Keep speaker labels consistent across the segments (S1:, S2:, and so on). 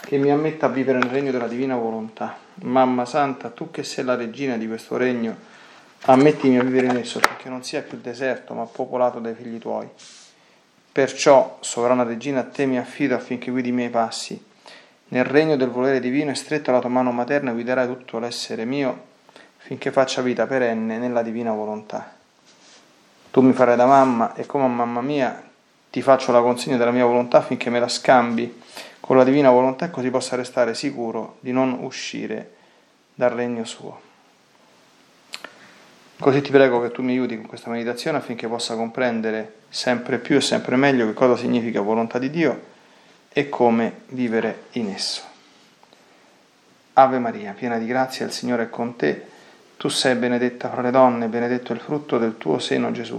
S1: che mi ammetta a vivere nel regno della divina volontà. Mamma Santa, tu che sei la regina di questo regno, ammettimi a vivere in esso perché non sia più deserto ma popolato dai figli tuoi. Perciò, sovrana regina, a te mi affido affinché guidi i miei passi. Nel regno del volere divino e stretta la tua mano materna guiderai tutto l'essere mio finché faccia vita perenne nella divina volontà. Tu mi farai da mamma e come a mamma mia ti faccio la consegna della mia volontà affinché me la scambi con la divina volontà così possa restare sicuro di non uscire dal regno suo. Così ti prego che tu mi aiuti con questa meditazione affinché possa comprendere sempre più e sempre meglio che cosa significa volontà di Dio e come vivere in esso. Ave Maria, piena di grazia, il Signore è con te, tu sei benedetta fra le donne, benedetto il frutto del tuo seno Gesù.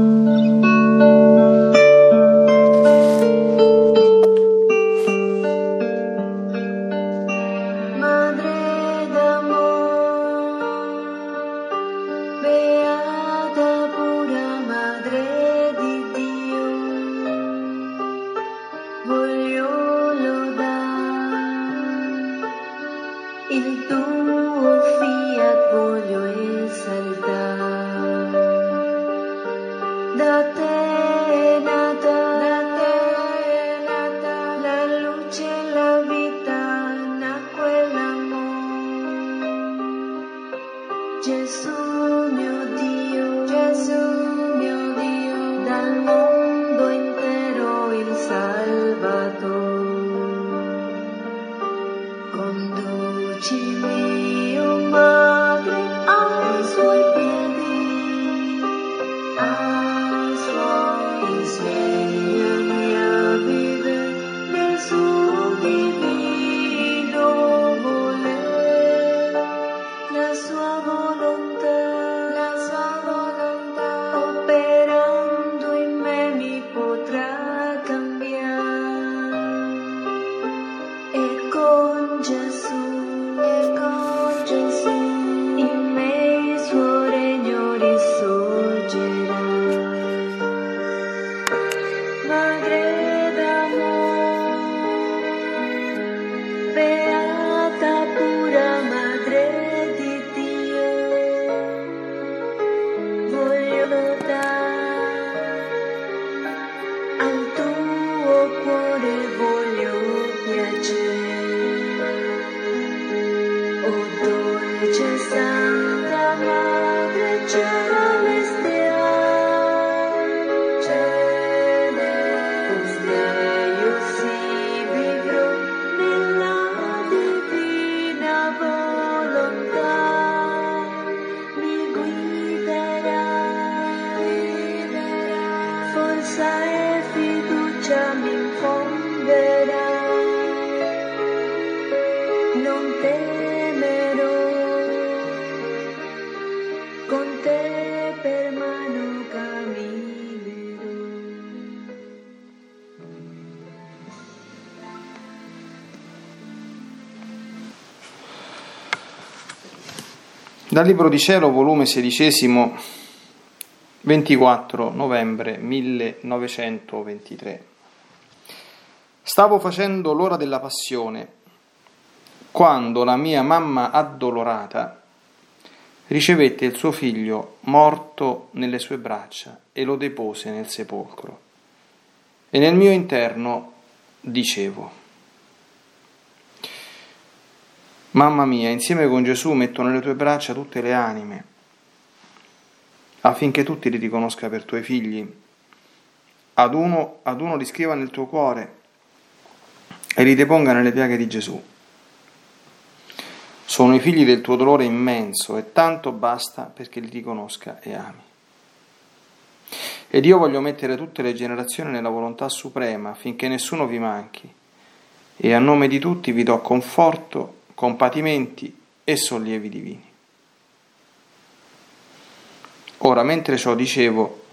S1: Santa Madre Church. Dal Libro di Cielo, volume XVI, 24 novembre 1923. Stavo facendo l'ora della passione quando la mia mamma addolorata ricevette il suo figlio morto nelle sue braccia e lo depose nel sepolcro. E nel mio interno dicevo, Mamma mia, insieme con Gesù metto nelle tue braccia tutte le anime, affinché tutti li riconosca per tuoi figli. Ad uno, ad uno li scriva nel tuo cuore e li deponga nelle piaghe di Gesù. Sono i figli del tuo dolore immenso e tanto basta perché li riconosca e ami. Ed io voglio mettere tutte le generazioni nella volontà suprema, affinché nessuno vi manchi. E a nome di tutti vi do conforto, compatimenti e sollievi divini. Ora, mentre ciò dicevo,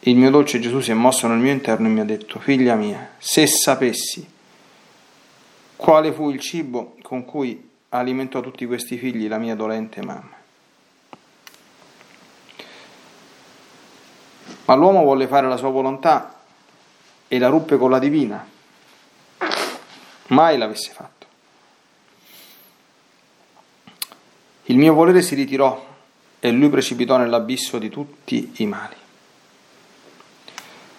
S1: il mio dolce Gesù si è mosso nel mio interno e mi ha detto, figlia mia, se sapessi quale fu il cibo con cui alimentò tutti questi figli la mia dolente mamma. Ma l'uomo volle fare la sua volontà e la ruppe con la divina. Mai l'avesse fatto. Il mio volere si ritirò e lui precipitò nell'abisso di tutti i mali.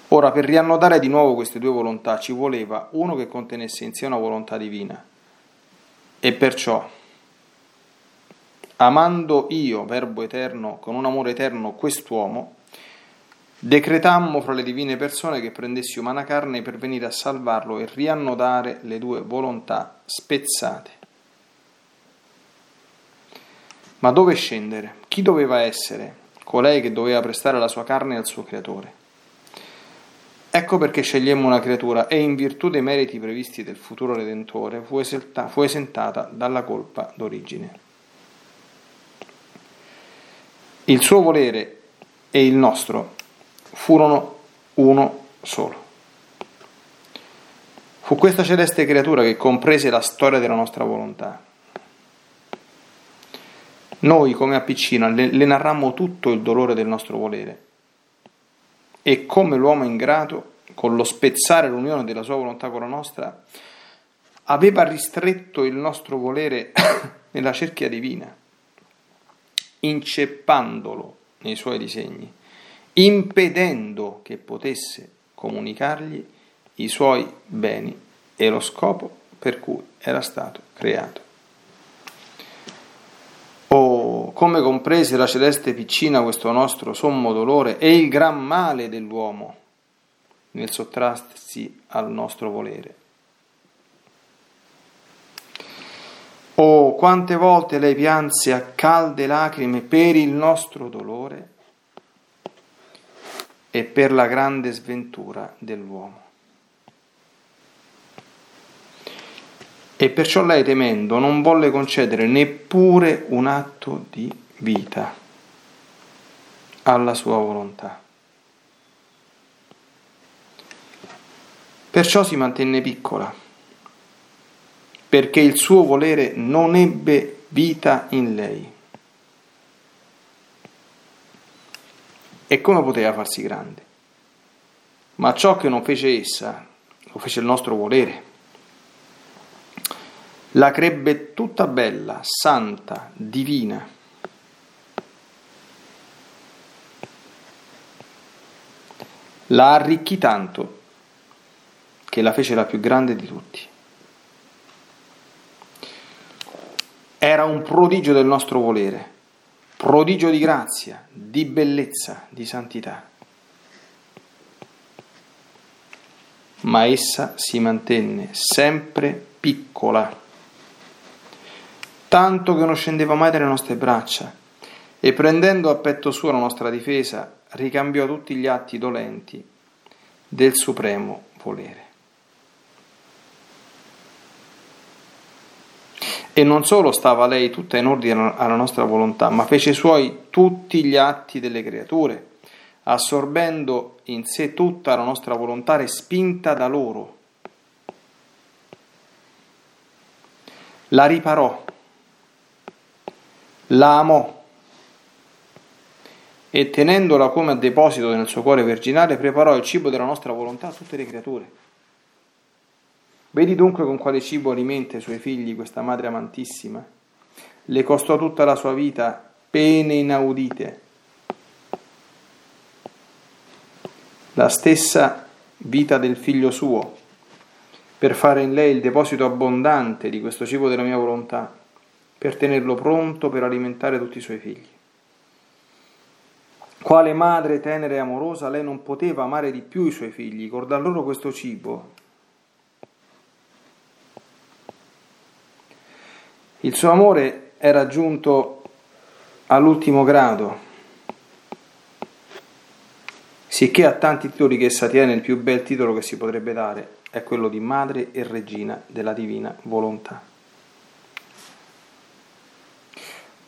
S1: Ora, per riannodare di nuovo queste due volontà ci voleva uno che contenesse in sé una volontà divina e perciò, amando io, Verbo eterno, con un amore eterno quest'uomo, Decretammo fra le divine persone che prendessi umana carne per venire a salvarlo e riannodare le due volontà spezzate. Ma dove scendere? Chi doveva essere colei che doveva prestare la sua carne al suo creatore? Ecco perché scegliemmo una creatura e in virtù dei meriti previsti del futuro Redentore fu, eselta, fu esentata dalla colpa d'origine. Il suo volere e il nostro furono uno solo. Fu questa celeste creatura che comprese la storia della nostra volontà. Noi, come a piccina, le, le narrammo tutto il dolore del nostro volere e come l'uomo ingrato, con lo spezzare l'unione della sua volontà con la nostra, aveva ristretto il nostro volere nella cerchia divina, inceppandolo nei suoi disegni impedendo che potesse comunicargli i suoi beni e lo scopo per cui era stato creato. Oh, come comprese la celeste piccina questo nostro sommo dolore e il gran male dell'uomo nel sottrarsi al nostro volere. Oh, quante volte lei pianse a calde lacrime per il nostro dolore e per la grande sventura dell'uomo. E perciò lei, temendo, non volle concedere neppure un atto di vita alla sua volontà. Perciò si mantenne piccola, perché il suo volere non ebbe vita in lei. E come poteva farsi grande? Ma ciò che non fece essa, lo fece il nostro volere. La crebbe tutta bella, santa, divina. La arricchì tanto che la fece la più grande di tutti. Era un prodigio del nostro volere prodigio di grazia, di bellezza, di santità. Ma essa si mantenne sempre piccola, tanto che non scendeva mai dalle nostre braccia e prendendo a petto suo la nostra difesa, ricambiò tutti gli atti dolenti del supremo volere. E non solo stava lei tutta in ordine alla nostra volontà, ma fece suoi tutti gli atti delle creature, assorbendo in sé tutta la nostra volontà respinta da loro. La riparò, la amò e tenendola come a deposito nel suo cuore virginale preparò il cibo della nostra volontà a tutte le creature. Vedi dunque con quale cibo alimenta i suoi figli questa madre amantissima. Le costò tutta la sua vita pene inaudite. La stessa vita del figlio suo, per fare in lei il deposito abbondante di questo cibo della mia volontà, per tenerlo pronto per alimentare tutti i suoi figli. Quale madre tenera e amorosa, lei non poteva amare di più i suoi figli, cordar loro questo cibo Il suo amore era giunto all'ultimo grado, sicché ha tanti titoli che essa tiene, il più bel titolo che si potrebbe dare è quello di madre e regina della divina volontà.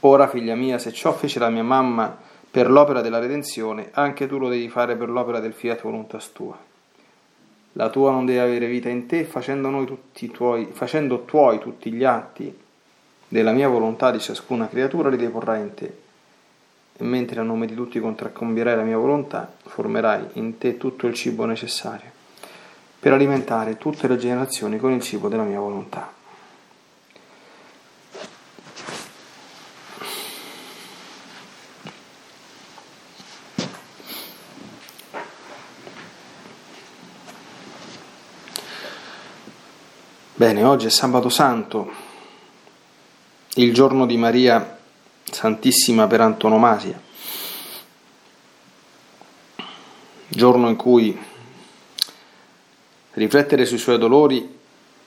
S1: Ora, figlia mia, se ciò fece la mia mamma per l'opera della redenzione, anche tu lo devi fare per l'opera del fiat voluntas tua. La tua non deve avere vita in te, facendo, tuoi, facendo tuoi tutti gli atti della mia volontà di ciascuna creatura li deporrai in te. E mentre a nome di tutti contraccombierai la mia volontà, formerai in te tutto il cibo necessario per alimentare tutte le generazioni con il cibo della mia volontà. Bene, oggi è sabato santo, il giorno di Maria Santissima per antonomasia, giorno in cui riflettere sui suoi dolori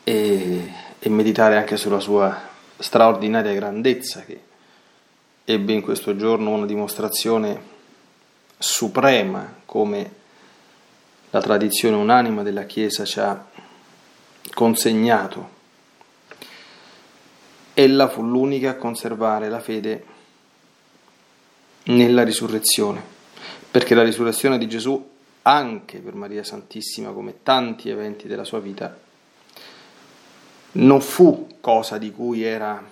S1: e, e meditare anche sulla sua straordinaria grandezza che ebbe in questo giorno una dimostrazione suprema come la tradizione unanima della Chiesa ci ha consegnato. Ella fu l'unica a conservare la fede nella risurrezione, perché la risurrezione di Gesù, anche per Maria Santissima, come tanti eventi della sua vita, non fu cosa di cui era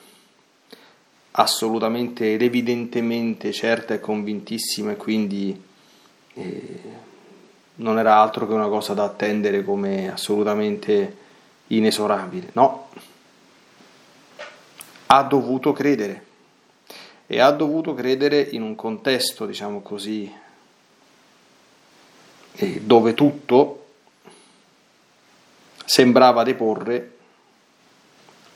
S1: assolutamente ed evidentemente certa e convintissima e quindi eh, non era altro che una cosa da attendere come assolutamente inesorabile, no. Ha dovuto credere. E ha dovuto credere in un contesto, diciamo così, eh, dove tutto sembrava deporre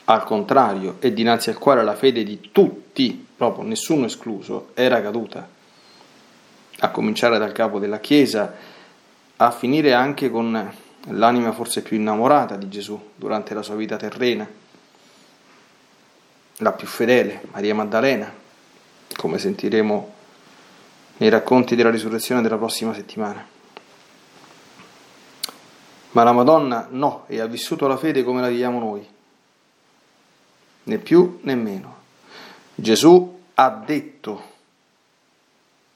S1: al contrario e dinanzi al quale la fede di tutti, proprio nessuno escluso, era caduta, a cominciare dal capo della Chiesa, a finire anche con l'anima forse più innamorata di Gesù durante la sua vita terrena, la più fedele, Maria Maddalena, come sentiremo nei racconti della risurrezione della prossima settimana. Ma la Madonna no, e ha vissuto la fede come la viviamo noi, né più né meno. Gesù ha detto,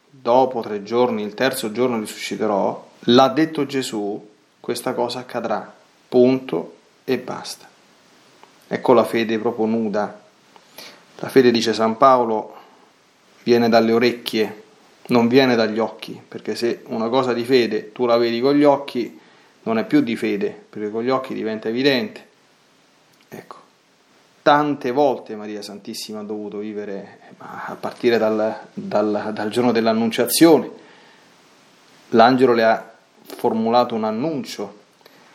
S1: dopo tre giorni, il terzo giorno risusciterò, l'ha detto Gesù, questa cosa accadrà, punto e basta. Ecco la fede proprio nuda. La fede, dice San Paolo, viene dalle orecchie, non viene dagli occhi, perché se una cosa di fede tu la vedi con gli occhi, non è più di fede, perché con gli occhi diventa evidente. Ecco, tante volte Maria Santissima ha dovuto vivere, a partire dal, dal, dal giorno dell'Annunciazione, l'angelo le ha formulato un annuncio,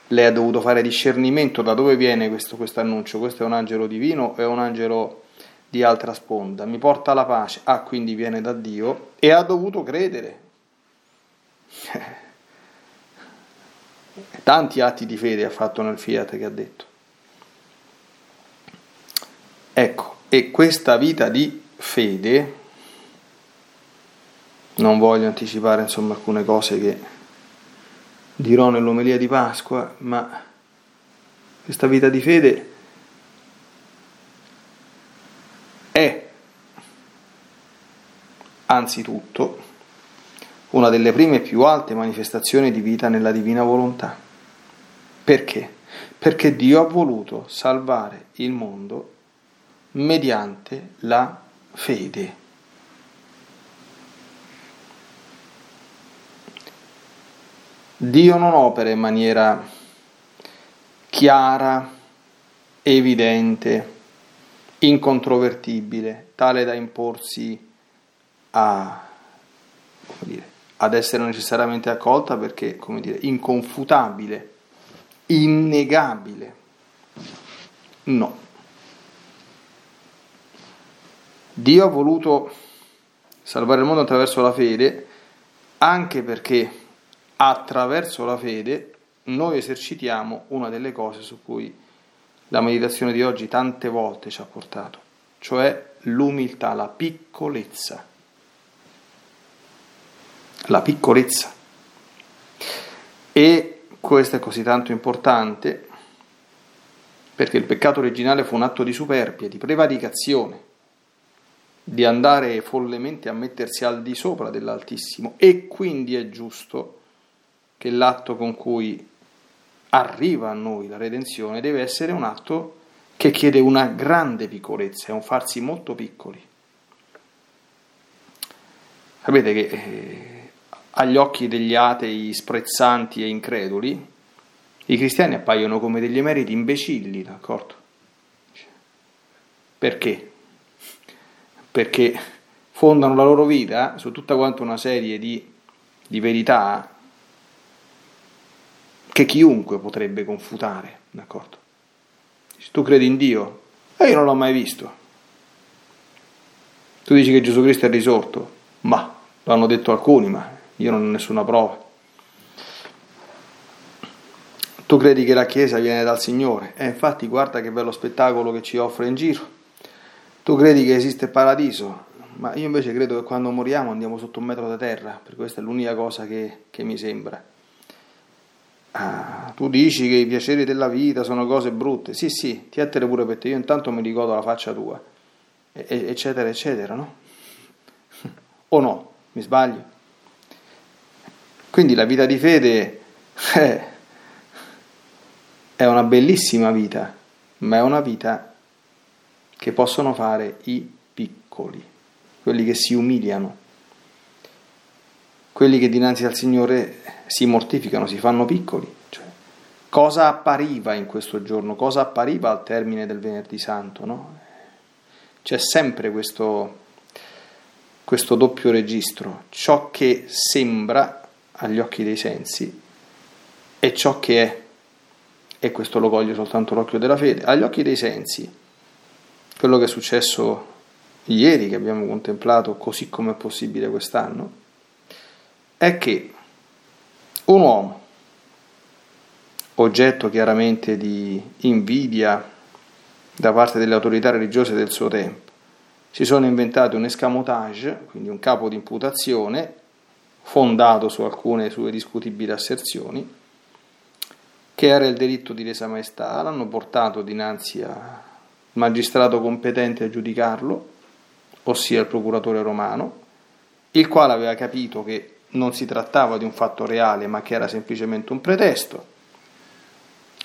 S1: lei ha dovuto fare discernimento da dove viene questo, annuncio, questo è un angelo divino o è un angelo di altra sponda, mi porta la pace, ah quindi viene da Dio e ha dovuto credere. Tanti atti di fede ha fatto nel fiat che ha detto. Ecco, e questa vita di fede, non voglio anticipare insomma alcune cose che dirò nell'omelia di Pasqua, ma questa vita di fede è anzitutto una delle prime e più alte manifestazioni di vita nella divina volontà. Perché? Perché Dio ha voluto salvare il mondo mediante la fede. Dio non opera in maniera chiara, evidente, incontrovertibile, tale da imporsi a, dire, ad essere necessariamente accolta perché, come dire, inconfutabile, innegabile. No. Dio ha voluto salvare il mondo attraverso la fede anche perché attraverso la fede noi esercitiamo una delle cose su cui la meditazione di oggi tante volte ci ha portato, cioè l'umiltà, la piccolezza. La piccolezza. E questo è così tanto importante perché il peccato originale fu un atto di superbia, di prevaricazione, di andare follemente a mettersi al di sopra dell'Altissimo e quindi è giusto che l'atto con cui arriva a noi la redenzione deve essere un atto che chiede una grande piccolezza, è un farsi molto piccoli. Sapete che eh, agli occhi degli atei sprezzanti e increduli, i cristiani appaiono come degli emeriti imbecilli, d'accordo? Perché? Perché fondano la loro vita su tutta quanta una serie di, di verità che chiunque potrebbe confutare, d'accordo? Tu credi in Dio? E io non l'ho mai visto. Tu dici che Gesù Cristo è risorto? Ma, l'hanno detto alcuni, ma io non ho nessuna prova. Tu credi che la Chiesa viene dal Signore? E eh, infatti guarda che bello spettacolo che ci offre in giro. Tu credi che esiste paradiso? Ma io invece credo che quando moriamo andiamo sotto un metro di terra, per questa è l'unica cosa che, che mi sembra. Ah, tu dici che i piaceri della vita sono cose brutte. Sì, sì, tiettere pure per te, io intanto mi ricordo la faccia tua, e, eccetera, eccetera, no? o no? Mi sbaglio? Quindi la vita di fede... Eh, è una bellissima vita, ma è una vita che possono fare i piccoli, quelli che si umiliano, quelli che dinanzi al Signore si mortificano, si fanno piccoli. Cioè, cosa appariva in questo giorno? Cosa appariva al termine del venerdì santo? No? C'è sempre questo, questo doppio registro, ciò che sembra agli occhi dei sensi e ciò che è e questo lo coglie soltanto l'occhio della fede, agli occhi dei sensi, quello che è successo ieri, che abbiamo contemplato così come è possibile quest'anno, è che un uomo, oggetto chiaramente di invidia da parte delle autorità religiose del suo tempo, si sono inventati un escamotage, quindi un capo di imputazione, fondato su alcune sue discutibili asserzioni, che era il delitto di lesa maestà, l'hanno portato dinanzi al magistrato competente a giudicarlo, ossia il procuratore romano, il quale aveva capito che non si trattava di un fatto reale, ma che era semplicemente un pretesto.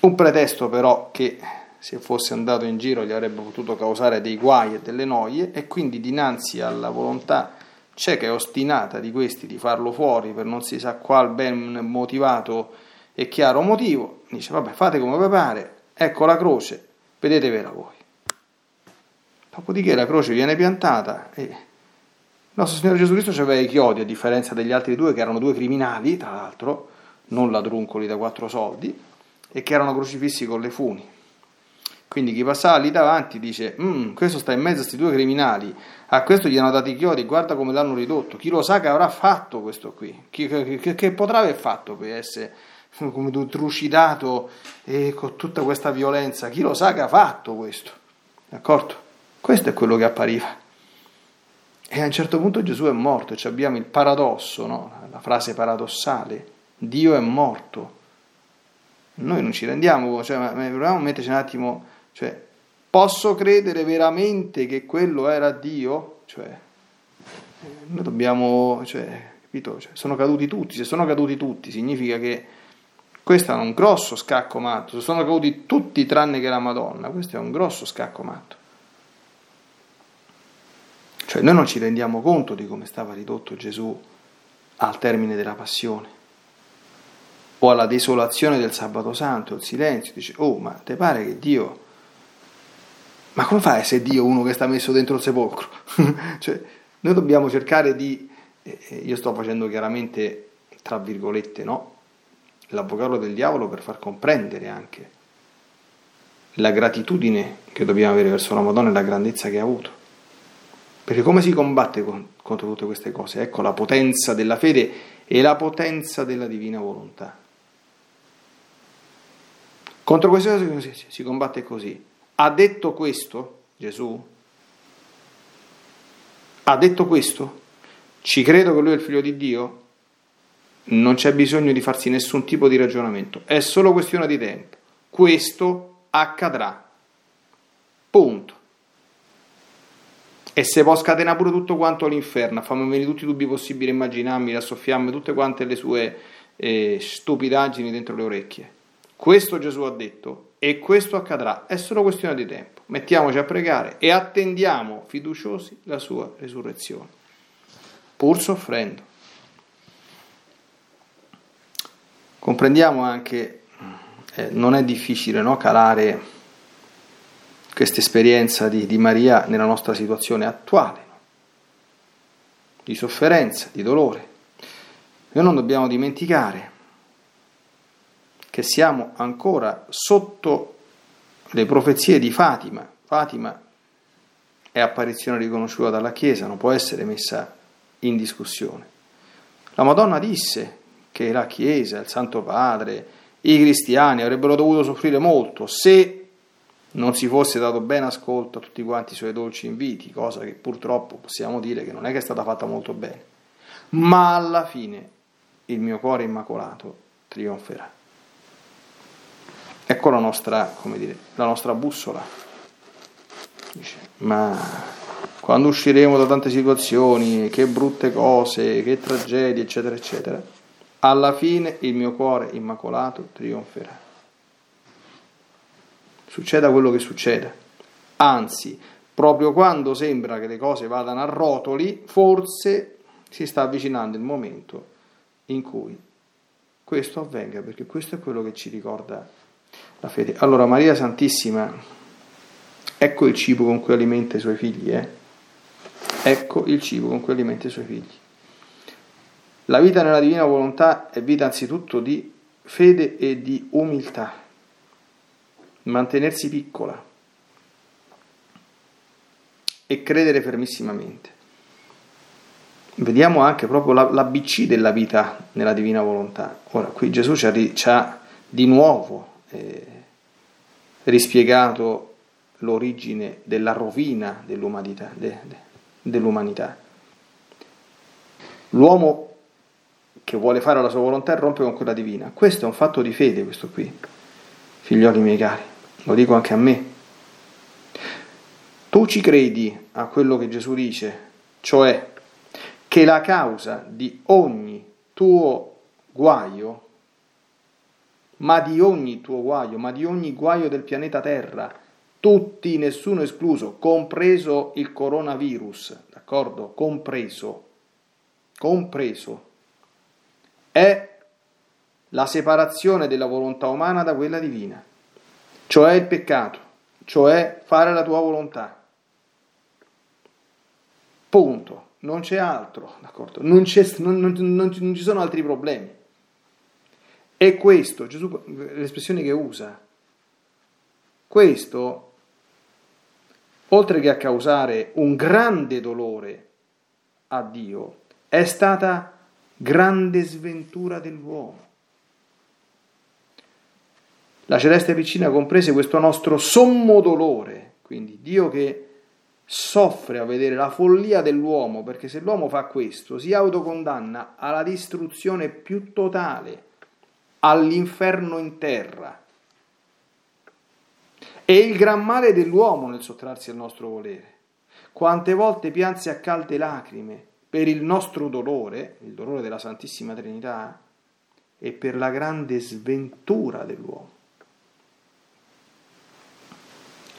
S1: Un pretesto però che se fosse andato in giro gli avrebbe potuto causare dei guai e delle noie e quindi dinanzi alla volontà cieca e ostinata di questi di farlo fuori per non si sa qual ben motivato e chiaro motivo, dice vabbè fate come vi pare, ecco la croce, vedetevela voi. Dopodiché la croce viene piantata e il nostro Signore Gesù Cristo aveva i chiodi, a differenza degli altri due che erano due criminali, tra l'altro, non ladruncoli da quattro soldi, e che erano crocifissi con le funi. Quindi chi passava lì davanti dice, mm, questo sta in mezzo a questi due criminali, a questo gli hanno dato i chiodi, guarda come l'hanno ridotto, chi lo sa che avrà fatto questo qui, chi, che, che potrà aver fatto per essere come trucidato e con tutta questa violenza. Chi lo sa che ha fatto questo? D'accordo? Questo è quello che appariva. E a un certo punto Gesù è morto, cioè abbiamo il paradosso, no? la frase paradossale, Dio è morto. Noi non ci rendiamo, cioè, proviamo a metterci un attimo, cioè, posso credere veramente che quello era Dio? Cioè, noi dobbiamo, cioè, capito? Cioè, sono caduti tutti, se sono caduti tutti significa che questo è un grosso scacco matto, sono caduti tutti tranne che la Madonna, questo è un grosso scacco matto. Cioè noi non ci rendiamo conto di come stava ridotto Gesù al termine della passione o alla desolazione del sabato santo, il silenzio, dice, oh ma te pare che Dio, ma come fa a essere Dio uno che sta messo dentro il sepolcro? cioè, noi dobbiamo cercare di, eh, io sto facendo chiaramente, tra virgolette, no? l'avvocato del diavolo per far comprendere anche la gratitudine che dobbiamo avere verso la Madonna e la grandezza che ha avuto. Perché come si combatte con, contro tutte queste cose? Ecco la potenza della fede e la potenza della divina volontà. Contro queste cose si, si combatte così. Ha detto questo Gesù? Ha detto questo? Ci credo che lui è il figlio di Dio? Non c'è bisogno di farsi nessun tipo di ragionamento, è solo questione di tempo. Questo accadrà. Punto. E se può scatenare pure tutto quanto l'inferno, fammi venire tutti i dubbi possibili e immaginabili, a soffiarmi tutte quante le sue eh, stupidaggini dentro le orecchie. Questo Gesù ha detto e questo accadrà, è solo questione di tempo. Mettiamoci a pregare e attendiamo fiduciosi la sua resurrezione, pur soffrendo. Comprendiamo anche, eh, non è difficile no, calare questa esperienza di, di, Maria nella nostra situazione attuale, di sofferenza, di dolore. Noi non dobbiamo dimenticare che siamo ancora sotto le profezie di Fatima. Fatima è apparizione riconosciuta dalla Chiesa, non può essere messa in discussione. La Madonna disse che la Chiesa, il Santo Padre, i cristiani avrebbero dovuto soffrire molto se non si fosse dato ben ascolto a tutti quanti i suoi dolci inviti, cosa che purtroppo possiamo dire che non è che è stata fatta molto bene. Ma alla fine il mio cuore immacolato trionferà. Ecco la nostra, come dire, la nostra bussola. Dice, ma quando usciremo da tante situazioni, che brutte cose, che tragedie, eccetera, eccetera, alla fine il mio cuore immacolato trionferà succeda quello che succeda. Anzi, proprio quando sembra che le cose vadano a rotoli, forse si sta avvicinando il momento in cui questo avvenga, perché questo è quello che ci ricorda la fede. Allora, Maria Santissima, ecco il cibo con cui alimenta i suoi figli, eh? Ecco il cibo con cui alimenta i suoi figli. La vita nella divina volontà è vita anzitutto di fede e di umiltà mantenersi piccola e credere fermissimamente. Vediamo anche proprio l'ABC della vita nella divina volontà. Ora, qui Gesù ci ha, ci ha di nuovo eh, rispiegato l'origine della rovina dell'umanità, de, de, dell'umanità. L'uomo che vuole fare la sua volontà rompe con quella divina. Questo è un fatto di fede, questo qui, figlioli miei cari lo dico anche a me. Tu ci credi a quello che Gesù dice, cioè che la causa di ogni tuo guaio, ma di ogni tuo guaio, ma di ogni guaio del pianeta Terra, tutti, nessuno escluso, compreso il coronavirus, d'accordo? Compreso, compreso, è la separazione della volontà umana da quella divina cioè il peccato, cioè fare la tua volontà. Punto, non c'è altro, d'accordo? Non, non, non, non ci sono altri problemi. E questo, Gesù, l'espressione che usa, questo, oltre che a causare un grande dolore a Dio, è stata grande sventura dell'uomo. La celeste piccina comprese questo nostro sommo dolore, quindi Dio che soffre a vedere la follia dell'uomo, perché se l'uomo fa questo si autocondanna alla distruzione più totale, all'inferno in terra. E il gran male dell'uomo nel sottrarsi al nostro volere. Quante volte pianse a calde lacrime per il nostro dolore, il dolore della Santissima Trinità, e per la grande sventura dell'uomo.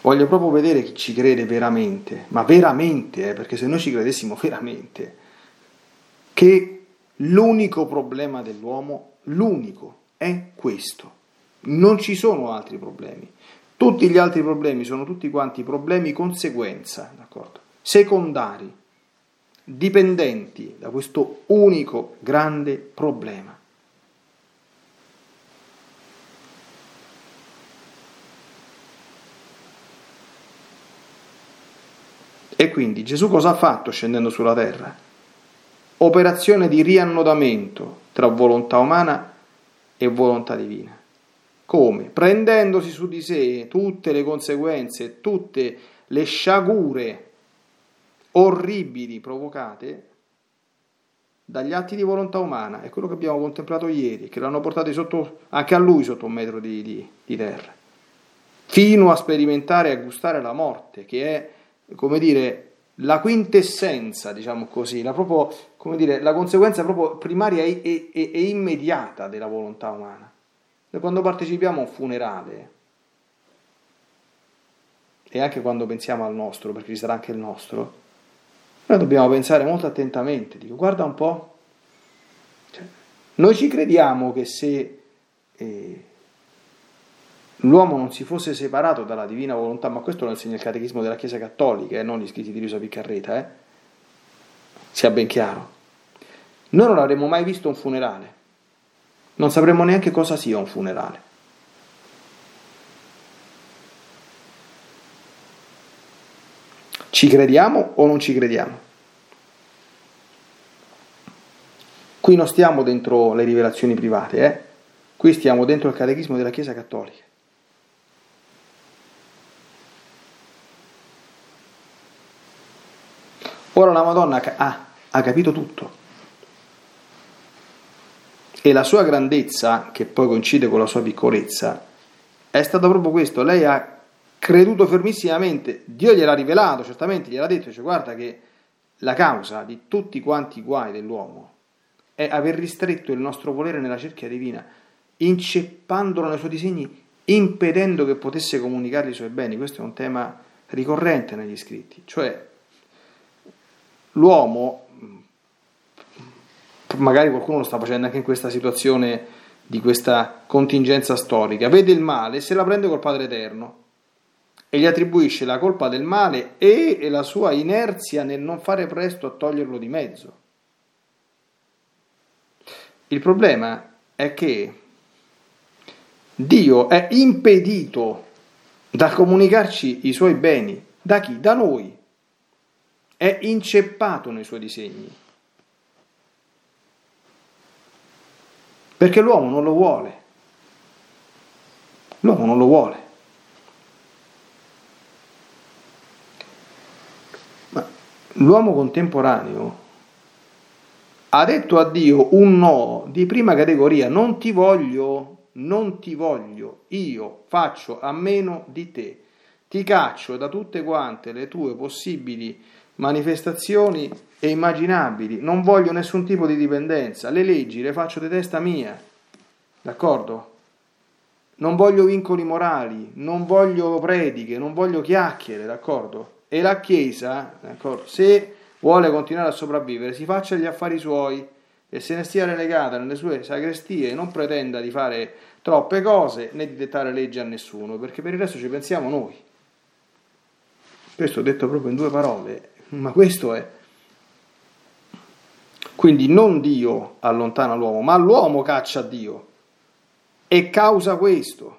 S1: Voglio proprio vedere chi ci crede veramente, ma veramente, eh, perché se noi ci credessimo veramente, che l'unico problema dell'uomo, l'unico, è questo. Non ci sono altri problemi. Tutti gli altri problemi sono tutti quanti problemi conseguenza, d'accordo? Secondari, dipendenti da questo unico grande problema. E quindi Gesù cosa ha fatto scendendo sulla terra? Operazione di riannodamento tra volontà umana e volontà divina. Come? Prendendosi su di sé tutte le conseguenze, tutte le sciagure orribili provocate dagli atti di volontà umana, è quello che abbiamo contemplato ieri, che l'hanno portato sotto, anche a lui sotto un metro di, di, di terra, fino a sperimentare e a gustare la morte, che è, come dire, la quintessenza, diciamo così, la, proprio, dire, la conseguenza proprio primaria e, e, e, immediata della volontà umana. Quando partecipiamo a un funerale, e anche quando pensiamo al nostro, perché ci sarà anche il nostro, noi dobbiamo pensare molto attentamente, dico, guarda un po', cioè, noi ci crediamo che se eh, l'uomo non si fosse separato dalla divina volontà, ma questo lo insegna il catechismo della Chiesa Cattolica e eh, non gli scritti di Riso Piccarreta, eh? sia ben chiaro. Noi non avremmo mai visto un funerale, non sapremmo neanche cosa sia un funerale. Ci crediamo o non ci crediamo? Qui non stiamo dentro le rivelazioni private, eh? qui stiamo dentro il catechismo della Chiesa Cattolica. Ora la Madonna ha, ha capito tutto. E la sua grandezza, che poi coincide con la sua piccolezza, è stato proprio questo. Lei ha creduto fermissimamente, Dio gliel'ha rivelato, certamente gliel'ha detto, cioè guarda che la causa di tutti quanti i guai dell'uomo è aver ristretto il nostro volere nella cerchia divina, inceppandolo nei suoi disegni, impedendo che potesse comunicare i suoi beni. Questo è un tema ricorrente negli scritti, cioè l'uomo, magari qualcuno lo sta facendo anche in questa situazione di questa contingenza storica, vede il male e se la prende col Padre Eterno e gli attribuisce la colpa del male e la sua inerzia nel non fare presto a toglierlo di mezzo. Il problema è che Dio è impedito da comunicarci i suoi beni. Da chi? Da noi è inceppato nei suoi disegni. Perché l'uomo non lo vuole. L'uomo non lo vuole. Ma l'uomo contemporaneo ha detto a Dio un no di prima categoria, non ti voglio, non ti voglio, io faccio a meno di te, ti caccio da tutte quante le tue possibili manifestazioni e immaginabili, non voglio nessun tipo di dipendenza, le leggi le faccio di testa mia, d'accordo? Non voglio vincoli morali, non voglio prediche, non voglio chiacchiere, d'accordo? E la Chiesa, d'accordo? Se vuole continuare a sopravvivere, si faccia gli affari suoi e se ne stia relegata nelle sue sagrestie non pretenda di fare troppe cose né di dettare leggi a nessuno, perché per il resto ci pensiamo noi. Questo ho detto proprio in due parole, ma questo è. Quindi non Dio allontana l'uomo, ma l'uomo caccia Dio. E causa questo,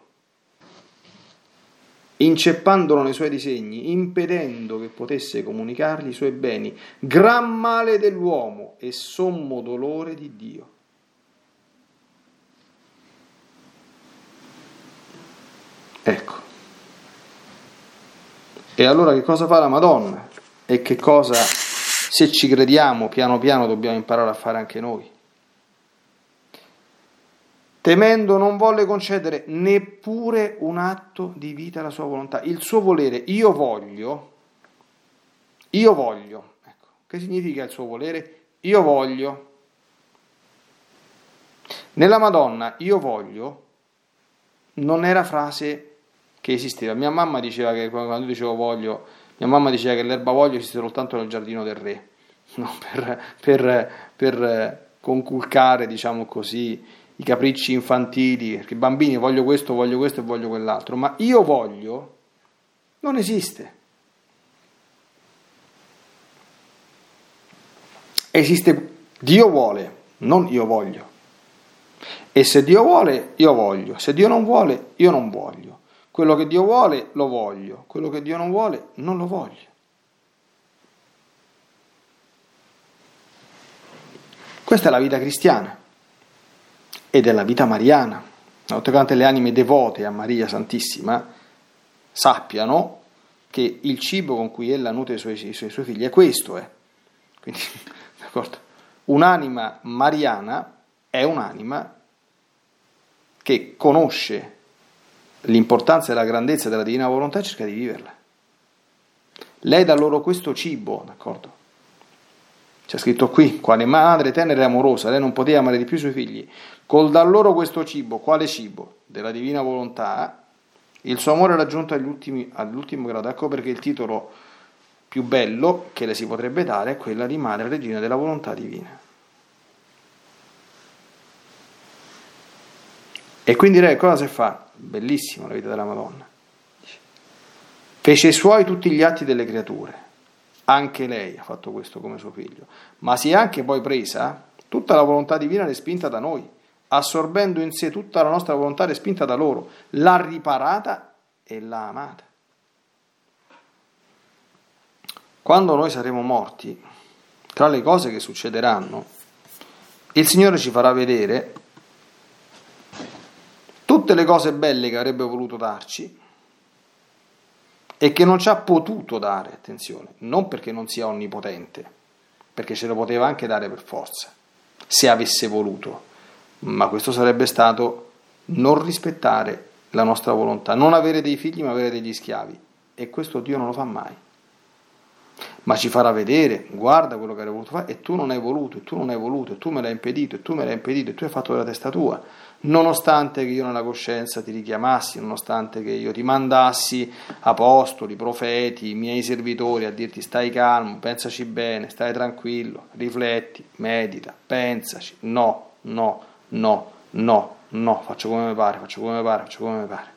S1: inceppandolo nei suoi disegni, impedendo che potesse comunicargli i suoi beni, gran male dell'uomo e sommo dolore di Dio. Ecco. E allora che cosa fa la Madonna? E che cosa, se ci crediamo, piano piano dobbiamo imparare a fare anche noi. Temendo non volle concedere neppure un atto di vita alla sua volontà. Il suo volere, io voglio, io voglio. Ecco, che significa il suo volere? Io voglio. Nella Madonna, io voglio, non era frase che esisteva. Mia mamma diceva che quando dicevo voglio, mia mamma diceva che l'erba voglio esiste soltanto nel giardino del re, no? per, per, per, conculcare, diciamo così, i capricci infantili, perché bambini voglio questo, voglio questo e voglio quell'altro, ma io voglio non esiste. Esiste Dio vuole, non io voglio. E se Dio vuole, io voglio. Se Dio non vuole, io non voglio. Quello che Dio vuole lo voglio, quello che Dio non vuole non lo voglio. Questa è la vita cristiana ed è la vita mariana. Tutte quante le anime devote a Maria Santissima sappiano che il cibo con cui ella nutre i suoi, i suoi, i suoi figli è questo. Eh. Quindi, d'accordo? Un'anima mariana è un'anima che conosce l'importanza e la grandezza della divina volontà e cerca di viverla. Lei dà loro questo cibo, d'accordo? C'è scritto qui, quale madre tenera e amorosa, lei non poteva amare di più i suoi figli, col dar loro questo cibo, quale cibo? Della divina volontà, il suo amore è raggiunto ultimi, all'ultimo grado. Ecco perché il titolo più bello che le si potrebbe dare è quella di Madre Regina della Volontà Divina. E quindi lei cosa si fa? Bellissimo la vita della Madonna. Fece i suoi tutti gli atti delle creature. Anche lei ha fatto questo come suo figlio. Ma si è anche poi presa tutta la volontà divina respinta da noi, assorbendo in sé tutta la nostra volontà respinta da loro. L'ha riparata e l'ha amata. Quando noi saremo morti, tra le cose che succederanno, il Signore ci farà vedere tutte le cose belle che avrebbe voluto darci e che non ci ha potuto dare, attenzione, non perché non sia onnipotente, perché ce lo poteva anche dare per forza, se avesse voluto, ma questo sarebbe stato non rispettare la nostra volontà, non avere dei figli ma avere degli schiavi e questo Dio non lo fa mai. Ma ci farà vedere, guarda quello che avrei voluto fare e tu non hai voluto, e tu non hai voluto, e tu me l'hai impedito, e tu me l'hai impedito, e tu hai fatto della testa tua, nonostante che io nella coscienza ti richiamassi, nonostante che io ti mandassi apostoli, profeti, miei servitori a dirti stai calmo, pensaci bene, stai tranquillo, rifletti, medita, pensaci, no, no, no, no, no, faccio come mi pare, faccio come mi pare, faccio come mi pare.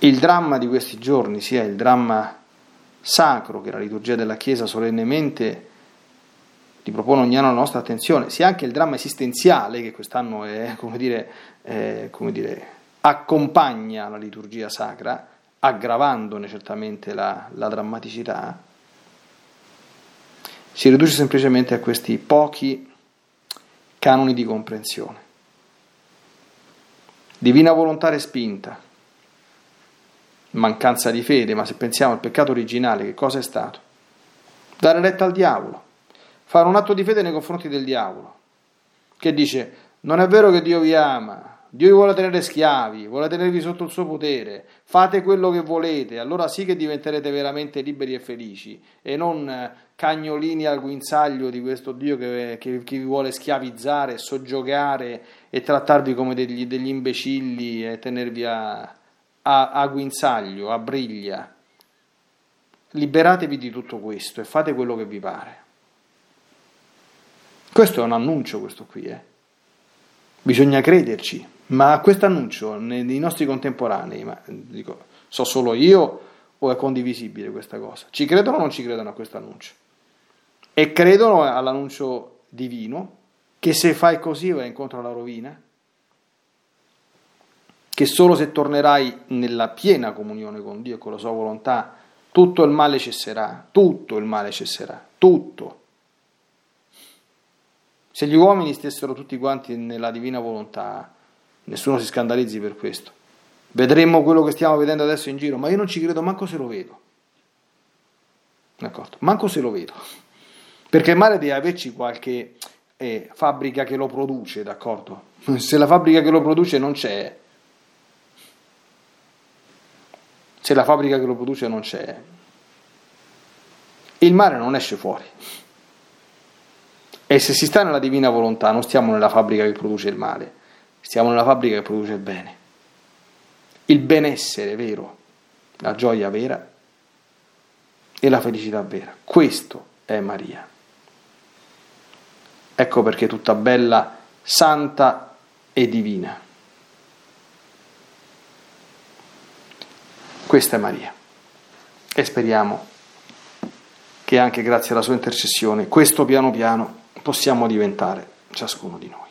S1: il dramma di questi giorni sia il dramma sacro che la liturgia della Chiesa solennemente ti propone ogni anno la nostra attenzione, sia anche il dramma esistenziale che quest'anno è, come dire, è, come dire, accompagna la liturgia sacra, aggravandone certamente la, la drammaticità, si riduce semplicemente a questi pochi canoni di comprensione. Divina volontà respinta, mancanza di fede, ma se pensiamo al peccato originale, che cosa è stato? Dare retta al diavolo, fare un atto di fede nei confronti del diavolo, che dice, non è vero che Dio vi ama, Dio vi vuole tenere schiavi, vuole tenervi sotto il suo potere, fate quello che volete, allora sì che diventerete veramente liberi e felici e non eh, cagnolini al guinzaglio di questo Dio che, che, che vi vuole schiavizzare, soggiogare e trattarvi come degli, degli imbecilli e tenervi a, a, a guinzaglio, a briglia. Liberatevi di tutto questo e fate quello che vi pare. Questo è un annuncio, questo qui, eh. Bisogna crederci, ma questo annuncio nei nostri contemporanei, ma dico, so solo io o è condivisibile questa cosa? Ci credono o non ci credono a questo annuncio? E credono all'annuncio divino che se fai così vai incontro alla rovina? che solo se tornerai nella piena comunione con Dio e con la sua volontà, tutto il male cesserà, tutto il male cesserà, tutto. Se gli uomini stessero tutti quanti nella divina volontà, nessuno si scandalizzi per questo. Vedremmo quello che stiamo vedendo adesso in giro, ma io non ci credo manco se lo vedo. D'accordo? Manco se lo vedo. Perché il male deve averci qualche eh, fabbrica che lo produce, d'accordo? Se la fabbrica che lo produce non c'è, se la fabbrica che lo produce non c'è, il mare non esce fuori. E se si sta nella divina volontà, non stiamo nella fabbrica che produce il male, stiamo nella fabbrica che produce il bene. Il benessere vero, la gioia vera e la felicità vera. Questo è Maria. Ecco perché tutta bella, santa e divina. Questa è Maria. E speriamo che anche grazie alla sua intercessione questo piano piano possiamo diventare ciascuno di noi.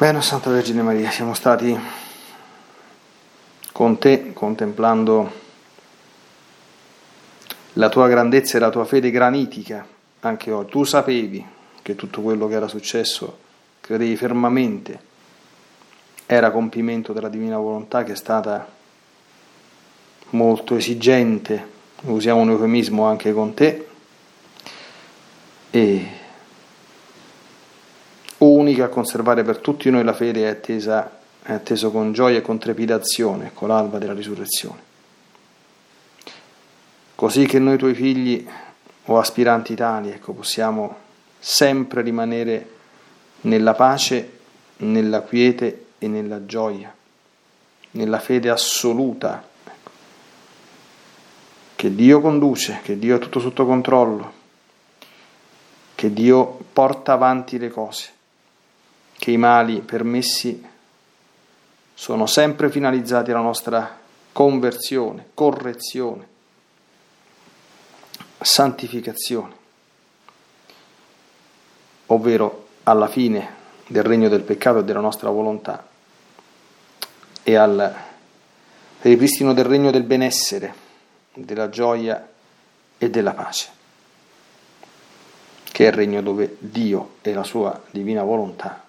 S1: Bene, Santa Vergine Maria, siamo stati con te contemplando la tua grandezza e la tua fede granitica anche oggi. Tu sapevi che tutto quello che era successo, credevi fermamente, era compimento della divina volontà che è stata molto esigente, usiamo un eufemismo anche con te, e unica a conservare per tutti noi la fede è, attesa, è atteso con gioia e con trepidazione, con l'alba della risurrezione. Così che noi tuoi figli o aspiranti tali, ecco, possiamo sempre rimanere nella pace, nella quiete e nella gioia, nella fede assoluta, ecco, che Dio conduce, che Dio ha tutto sotto controllo, che Dio porta avanti le cose che i mali permessi sono sempre finalizzati alla nostra conversione, correzione, santificazione, ovvero alla fine del regno del peccato e della nostra volontà e al ripristino del regno del benessere, della gioia e della pace, che è il regno dove Dio e la sua divina volontà